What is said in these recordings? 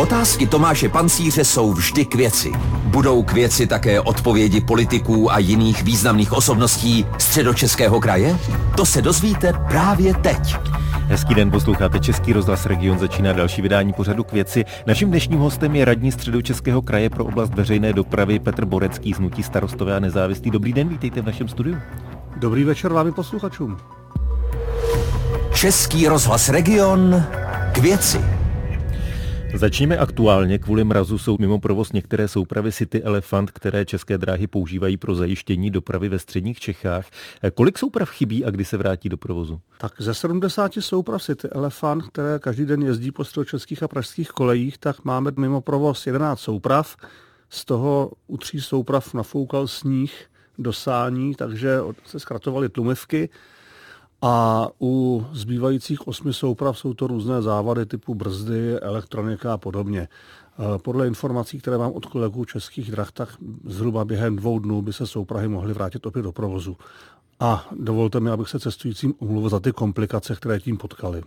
Otázky Tomáše Pancíře jsou vždy k věci. Budou k věci také odpovědi politiků a jiných významných osobností středočeského kraje? To se dozvíte právě teď. Hezký den, posloucháte Český rozhlas Region, začíná další vydání pořadu k věci. Naším dnešním hostem je radní středočeského kraje pro oblast veřejné dopravy Petr Borecký z Nutí starostové a nezávislý. Dobrý den, vítejte v našem studiu. Dobrý večer vám posluchačům. Český rozhlas Region k věci. Začněme aktuálně. Kvůli mrazu jsou mimo provoz některé soupravy City Elephant, které české dráhy používají pro zajištění dopravy ve středních Čechách. Kolik souprav chybí a kdy se vrátí do provozu? Tak ze 70 souprav City Elephant, které každý den jezdí po středočeských a pražských kolejích, tak máme mimo provoz 11 souprav. Z toho u tří souprav nafoukal sníh do sání, takže se zkratovaly tlumivky. A u zbývajících osmi souprav jsou to různé závady typu brzdy, elektronika a podobně. Podle informací, které mám od kolegů českých drah, tak zhruba během dvou dnů by se souprahy mohly vrátit opět do provozu. A dovolte mi, abych se cestujícím omluvil za ty komplikace, které tím potkali.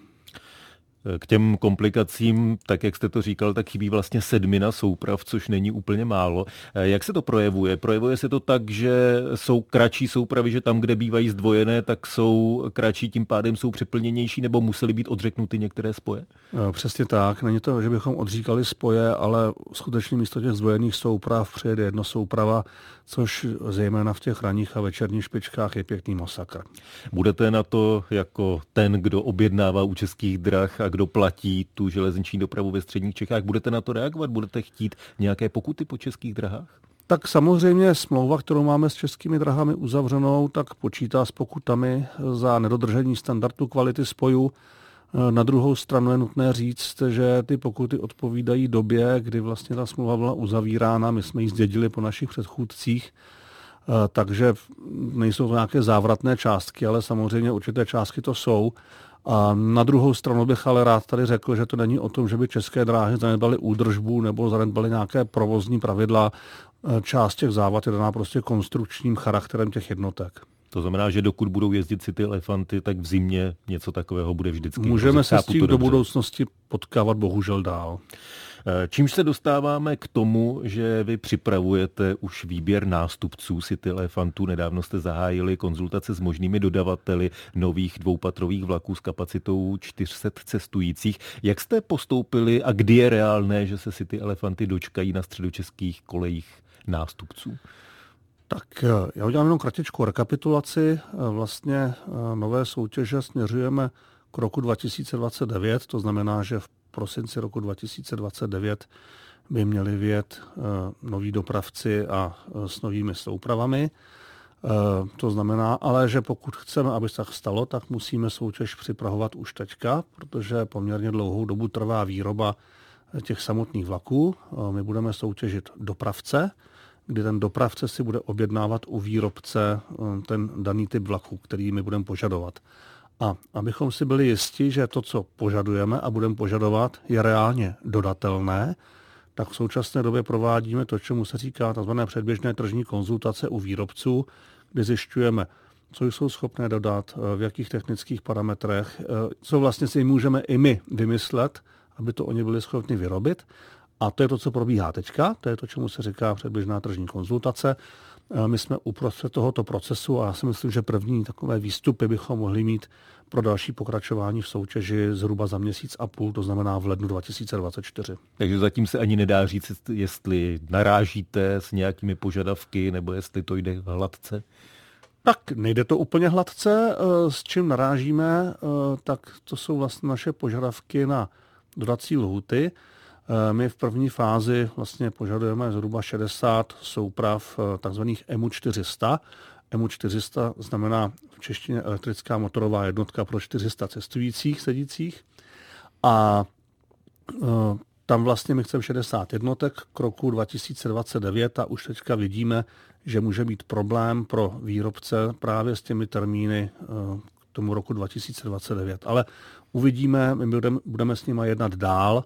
K těm komplikacím, tak jak jste to říkal, tak chybí vlastně sedmina souprav, což není úplně málo. Jak se to projevuje? Projevuje se to tak, že jsou kratší soupravy, že tam, kde bývají zdvojené, tak jsou kratší, tím pádem jsou přeplněnější, nebo musely být odřeknuty některé spoje? Přesně tak. Není to, že bychom odříkali spoje, ale skutečně místo těch zdvojených souprav přijede jedno souprava, což zejména v těch ranních a večerních špičkách je pěkný masakr. Budete na to jako ten, kdo objednává u českých drah a kdo platí tu železniční dopravu ve středních Čechách. Budete na to reagovat? Budete chtít nějaké pokuty po českých drahách? Tak samozřejmě smlouva, kterou máme s českými drahami uzavřenou, tak počítá s pokutami za nedodržení standardu kvality spojů. Na druhou stranu je nutné říct, že ty pokuty odpovídají době, kdy vlastně ta smlouva byla uzavírána. My jsme ji zdědili po našich předchůdcích, takže nejsou to nějaké závratné částky, ale samozřejmě určité částky to jsou. A na druhou stranu bych ale rád tady řekl, že to není o tom, že by české dráhy zanedbaly údržbu nebo zanedbaly nějaké provozní pravidla. Část těch závad je daná prostě konstrukčním charakterem těch jednotek. To znamená, že dokud budou jezdit si ty elefanty, tak v zimě něco takového bude vždycky. Můžeme se s tím do budoucnosti potkávat bohužel dál. Eh, čímž se dostáváme k tomu, že vy připravujete už výběr nástupců City Elefantů. Nedávno jste zahájili konzultace s možnými dodavateli nových dvoupatrových vlaků s kapacitou 400 cestujících. Jak jste postoupili a kdy je reálné, že se City Elefanty dočkají na středočeských kolejích nástupců? Tak eh, já udělám jenom kratičkou rekapitulaci. Eh, vlastně nové soutěže směřujeme k roku 2029, to znamená, že v prosinci roku 2029 by měli vět eh, noví dopravci a eh, s novými soupravami. Eh, to znamená ale, že pokud chceme, aby se tak stalo, tak musíme soutěž připravovat už teďka, protože poměrně dlouhou dobu trvá výroba těch samotných vlaků. My budeme soutěžit dopravce, kdy ten dopravce si bude objednávat u výrobce ten daný typ vlaků, který my budeme požadovat. A abychom si byli jisti, že to, co požadujeme a budeme požadovat, je reálně dodatelné, tak v současné době provádíme to, čemu se říká tzv. předběžné tržní konzultace u výrobců, kdy zjišťujeme, co jsou schopné dodat, v jakých technických parametrech, co vlastně si můžeme i my vymyslet, aby to oni byli schopni vyrobit. A to je to, co probíhá teďka, to je to, čemu se říká předběžná tržní konzultace. My jsme uprostřed tohoto procesu a já si myslím, že první takové výstupy bychom mohli mít pro další pokračování v soutěži zhruba za měsíc a půl, to znamená v lednu 2024. Takže zatím se ani nedá říct, jestli narážíte s nějakými požadavky nebo jestli to jde hladce? Tak nejde to úplně hladce. Eh, s čím narážíme, eh, tak to jsou vlastně naše požadavky na dodací lhuty. Eh, my v první fázi vlastně požadujeme zhruba 60 souprav eh, takzvaných EMU 400. EMU 400 znamená v češtině elektrická motorová jednotka pro 400 cestujících sedících. A eh, tam vlastně my chceme 60 jednotek k roku 2029 a už teďka vidíme, že může být problém pro výrobce právě s těmi termíny k tomu roku 2029. Ale uvidíme, my budeme, s nimi jednat dál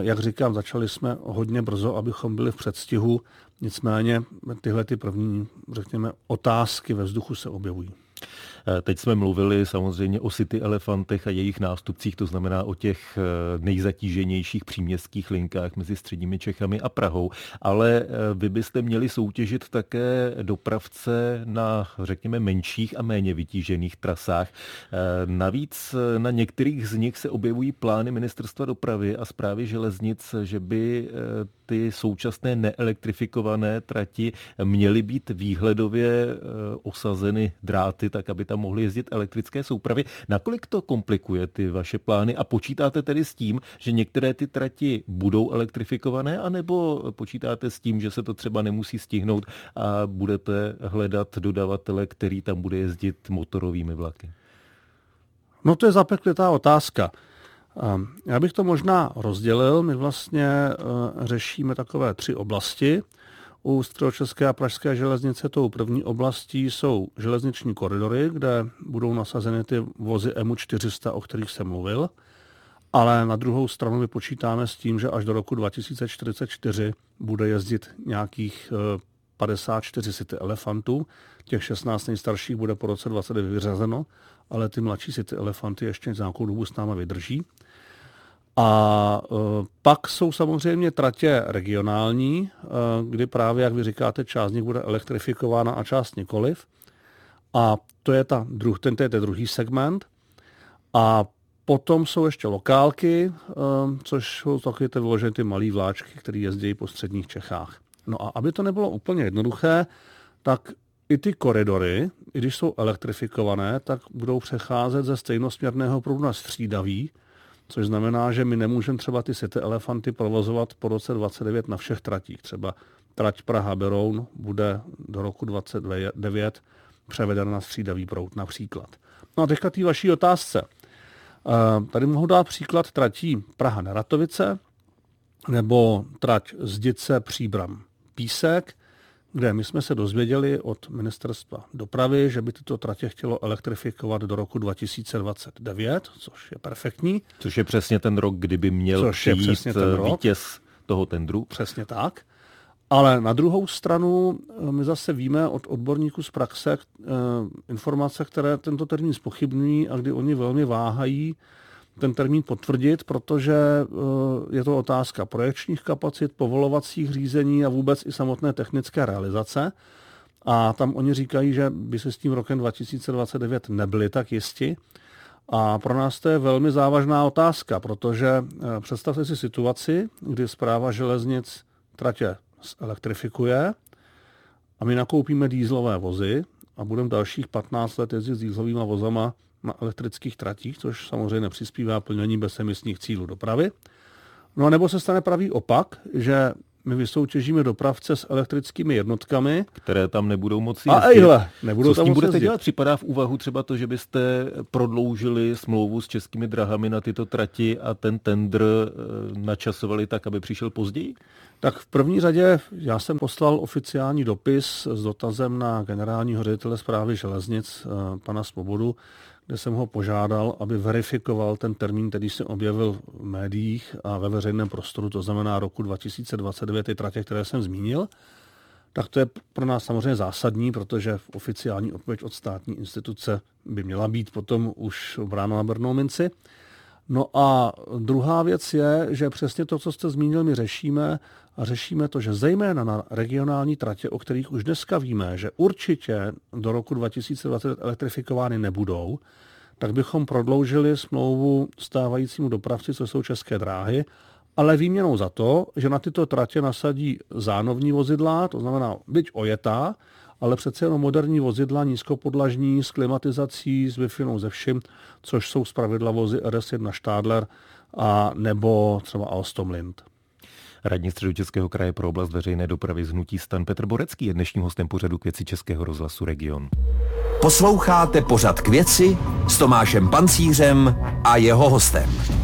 jak říkám, začali jsme hodně brzo, abychom byli v předstihu, nicméně tyhle ty první, řekněme, otázky ve vzduchu se objevují. Eh, teď jsme mluvili samozřejmě o city elefantech a jejich nástupcích, to znamená o těch eh, nejzatíženějších příměstských linkách mezi středními Čechami a Prahou, ale vy byste měli soutěžit také dopravce na, řekněme, menších a méně vytížených trasách. Navíc na některých z nich se objevují plány ministerstva dopravy a zprávy železnic, že by ty současné neelektrifikované trati měly být výhledově eh, osazeny dráty, tak aby tam mohly jezdit elektrické soupravy. Nakolik to komplikuje ty vaše plány a počítáte tedy s tím, že některé ty trati budou elektrifikované, anebo počítáte s tím, že se to třeba nemusí stihnout a budete hledat dodavatele, který tam bude jezdit motorovými vlaky? No to je zapeklitá otázka. Já bych to možná rozdělil. My vlastně eh, řešíme takové tři oblasti. U středočeské a pražské železnice tou první oblastí jsou železniční koridory, kde budou nasazeny ty vozy EMU 400, o kterých jsem mluvil. Ale na druhou stranu my počítáme s tím, že až do roku 2044 bude jezdit nějakých 54 eh, city elefantů. Těch 16 nejstarších bude po roce 29 vyřazeno, ale ty mladší city elefanty ještě nějakou dobu s náma vydrží. A e, pak jsou samozřejmě tratě regionální, e, kdy právě, jak vy říkáte, část z nich bude elektrifikována a část nikoliv. A to je ta druh, ten, to je ten druhý segment. A potom jsou ještě lokálky, e, což jsou taky ty vyložené ty malé vláčky, které jezdí po středních Čechách. No a aby to nebylo úplně jednoduché, tak i ty koridory, i když jsou elektrifikované, tak budou přecházet ze stejnosměrného proudu na střídavý, což znamená, že my nemůžeme třeba ty sety elefanty provozovat po roce 29 na všech tratích. Třeba trať Praha-Beroun bude do roku 29 převedena na střídavý proud například. No a teďka té vaší otázce. Eh, tady mohu dát příklad tratí Praha-Neratovice nebo trať Zdice Příbram Písek, kde my jsme se dozvěděli od ministerstva dopravy, že by tyto tratě chtělo elektrifikovat do roku 2029, což je perfektní. Což je přesně ten rok, kdyby měl což přijít je přesně ten eh, rok. vítěz toho tendru. Přesně tak. Ale na druhou stranu eh, my zase víme od odborníků z praxe eh, informace, které tento termín spochybňují a kdy oni velmi váhají ten termín potvrdit, protože eh, je to otázka projekčních kapacit, povolovacích řízení a vůbec i samotné technické realizace. A tam oni říkají, že by se s tím rokem 2029 nebyli tak jisti. A pro nás to je velmi závažná otázka, protože eh, představte si situaci, kdy zpráva železnic tratě elektrifikuje a my nakoupíme dýzlové vozy a budeme dalších 15 let jezdit s dýzlovými vozama na elektrických tratích, což samozřejmě nepřispívá plnění bezemisních cílů dopravy. No a nebo se stane pravý opak, že my vysoutěžíme dopravce s elektrickými jednotkami. Které tam nebudou moci jezdit. A ejhle, nebudou Co tam s tím budete jezdit. dělat? Připadá v úvahu třeba to, že byste prodloužili smlouvu s českými drahami na tyto trati a ten tender eh, načasovali tak, aby přišel později? Tak v první řadě já jsem poslal oficiální dopis s dotazem na generálního ředitele zprávy železnic eh, pana Svobodu, kde jsem ho požádal, aby verifikoval ten termín, který se objevil v médiích a ve veřejném prostoru, to znamená roku 2029, ty tratě, které jsem zmínil. Tak to je pro nás samozřejmě zásadní, protože oficiální odpověď od státní instituce by měla být potom už brána na brnou minci. No a druhá věc je, že přesně to, co jste zmínil, my řešíme a řešíme to, že zejména na regionální tratě, o kterých už dneska víme, že určitě do roku 2020 elektrifikovány nebudou, tak bychom prodloužili smlouvu stávajícímu dopravci, co jsou české dráhy, ale výměnou za to, že na tyto tratě nasadí zánovní vozidla, to znamená byť ojetá, ale přece jenom moderní vozidla nízkopodlažní s klimatizací, s wi ze vším, což jsou zpravidla vozy RS1 Stadler a nebo třeba Alstom Lind. Radní středočeského kraje pro oblast veřejné dopravy z Hnutí Stan Petr Borecký je dnešním hostem pořadu k věci Českého rozhlasu Region. Posloucháte pořad k věci s Tomášem Pancířem a jeho hostem.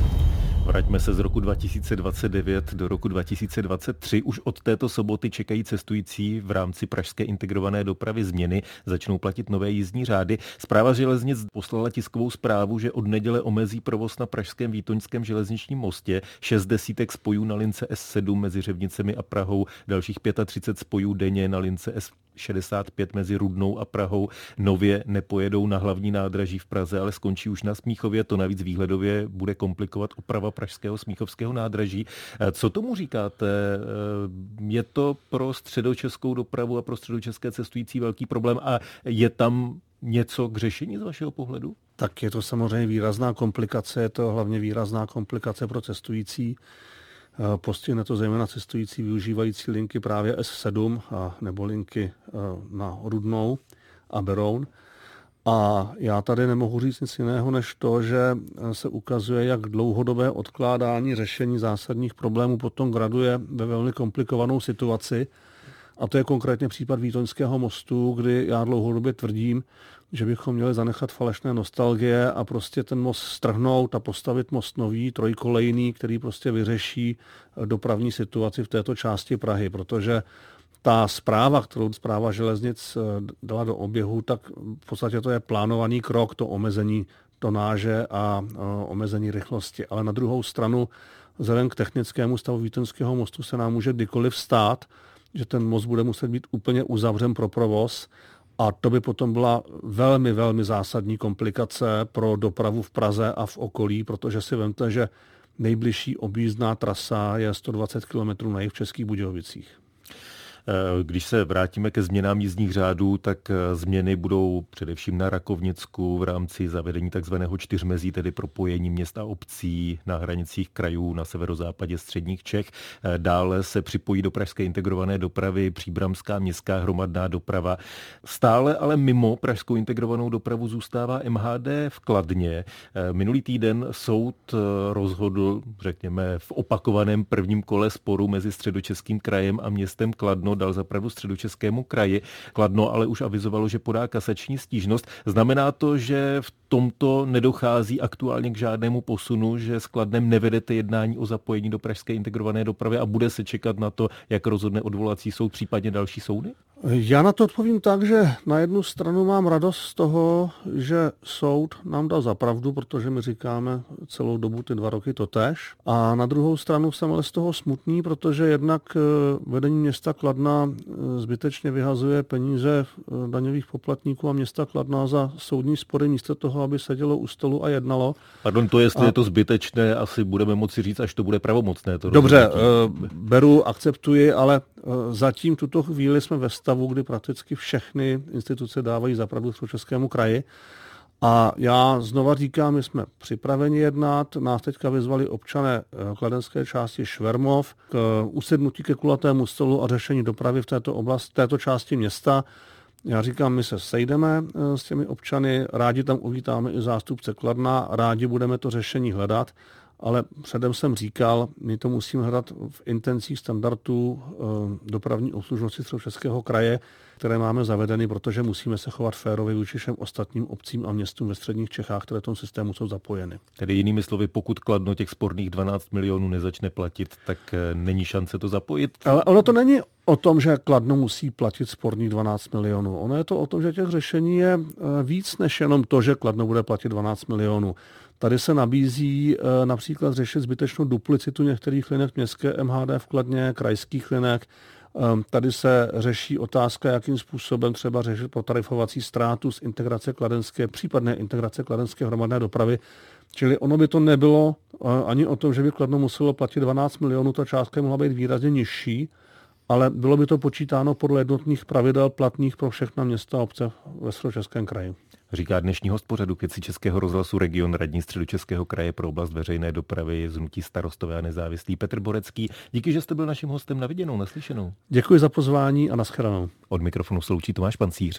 Vraťme se z roku 2029 do roku 2023. Už od této soboty čekají cestující v rámci pražské integrované dopravy změny. Začnou platit nové jízdní řády. Zpráva železnic poslala tiskovou zprávu, že od neděle omezí provoz na pražském Výtoňském železničním mostě. Šest desítek spojů na lince S7 mezi Řevnicemi a Prahou, dalších 35 spojů denně na lince S 65 mezi Rudnou a Prahou nově nepojedou na hlavní nádraží v Praze, ale skončí už na Smíchově. To navíc výhledově bude komplikovat oprava pražského Smíchovského nádraží. Co tomu říkáte? Je to pro středočeskou dopravu a pro středočeské cestující velký problém a je tam něco k řešení z vašeho pohledu? Tak je to samozřejmě výrazná komplikace, je to hlavně výrazná komplikace pro cestující. Eh, postihne to zejména cestující využívající linky právě S7 a, nebo linky eh, na Rudnou a Beroun. A já tady nemohu říct nic jiného, než to, že eh, se ukazuje, jak dlouhodobé odkládání řešení zásadních problémů potom graduje ve velmi komplikovanou situaci. A to je konkrétně případ Vítoňského mostu, kdy já dlouhodobě tvrdím, že bychom měli zanechat falešné nostalgie a prostě ten most strhnout a postavit most nový, trojkolejný, který prostě vyřeší dopravní situaci v této části Prahy, protože ta zpráva, kterou zpráva železnic eh, dala do oběhu, tak v podstatě to je plánovaný krok, to omezení tonáže a eh, omezení rychlosti. Ale na druhou stranu, vzhledem k technickému stavu Vítenského mostu se nám může kdykoliv stát, že ten most bude muset být úplně uzavřen pro provoz a to by potom byla velmi, velmi zásadní komplikace pro dopravu v Praze a v okolí, protože si vemte, že nejbližší objízdná trasa je 120 km na jih v Českých Budějovicích. Eh, když se vrátíme ke změnám jízdních řádů, tak eh, změny budou především na Rakovnicku v rámci zavedení takzvaného čtyřmezí, tedy propojení měst a obcí na hranicích krajů na severozápadě středních Čech. Eh, dále se připojí do pražské integrované dopravy příbramská městská hromadná doprava. Stále ale mimo pražskou integrovanou dopravu zůstává MHD v Kladně. Minulý týden soud rozhodl, řekněme, v opakovaném prvním kole sporu mezi středočeským krajem a městem Kladno dal zapravdu středočeskému kraji. Kladno ale už avizovalo, že podá kasační stížnost. Znamená to, že v tomto nedochází aktuálně k žádnému posunu, že s Kladnem nevedete jednání o zapojení do pražské integrované dopravy a bude se čekat na to, jak rozhodne odvolací soud, případně další soudy? Já na to odpovím tak, že na jednu stranu mám radost z toho, že soud nám dal zapravdu, protože my říkáme celou dobu ty dva roky to tež. A na druhou stranu jsem ale z toho smutný, protože jednak eh, vedení města Kladna eh, zbytečně vyhazuje peníze eh, daňových poplatníků a města Kladna za soudní spory místo toho, aby sedělo u stolu a jednalo. Pardon, to jestli a... je to zbytečné, asi budeme moci říct, až to bude pravomocné. To Dobře, beru, akceptuji, ale zatím tuto chvíli jsme ve stavu, kdy prakticky všechny instituce dávají zapravdu Českému kraji. A já znova říkám, my jsme připraveni jednat. Nás teďka vyzvali občané eh, kladenské části Švermov k usednutí ke kulatému stolu a řešení dopravy v této oblasti, této části města. Já říkám, my se sejdeme eh, s těmi občany, rádi tam uvítáme i zástupce Kladna, rádi budeme to řešení hledat ale předem jsem říkal, my to musíme hledat v intencích standardů eh, dopravní obslužnosti Českého kraje, které máme zavedeny, protože musíme se chovat férově vůči všem ostatním obcím a městům ve středních Čechách, které v tom systému jsou zapojeny. Tedy jinými slovy, pokud Kladno těch sporných 12 milionů nezačne platit, tak eh, není šance to zapojit? Ale ono to není o tom, že Kladno musí platit sporných 12 milionů. Ono je to o tom, že těch řešení je eh, víc než jenom to, že Kladno bude platit 12 milionů. Tady se nabízí eh, například řešit zbytečnou duplicitu některých linek městské MHD v Kladně, krajských linek. Ehm, tady se řeší otázka, jakým způsobem třeba řešit potarifovací ztrátu z integrace kladenské, případné integrace kladenské hromadné dopravy. Čili ono by to nebylo eh, ani o tom, že by Kladno muselo platit 12 milionů, ta částka mohla být výrazně nižší, ale bylo by to počítáno podle jednotných pravidel platných pro všechna města a obce ve Českém kraji. Říká dnešní host pořadu Keci Českého rozhlasu region radní středočeského kraje pro oblast veřejné dopravy z Nutí starostové a nezávislý Petr Borecký. Díky, že jste byl naším hostem na viděnou, naslyšenou. Děkuji za pozvání a nashledanou. Od mikrofonu sloučí Tomáš Pancíř.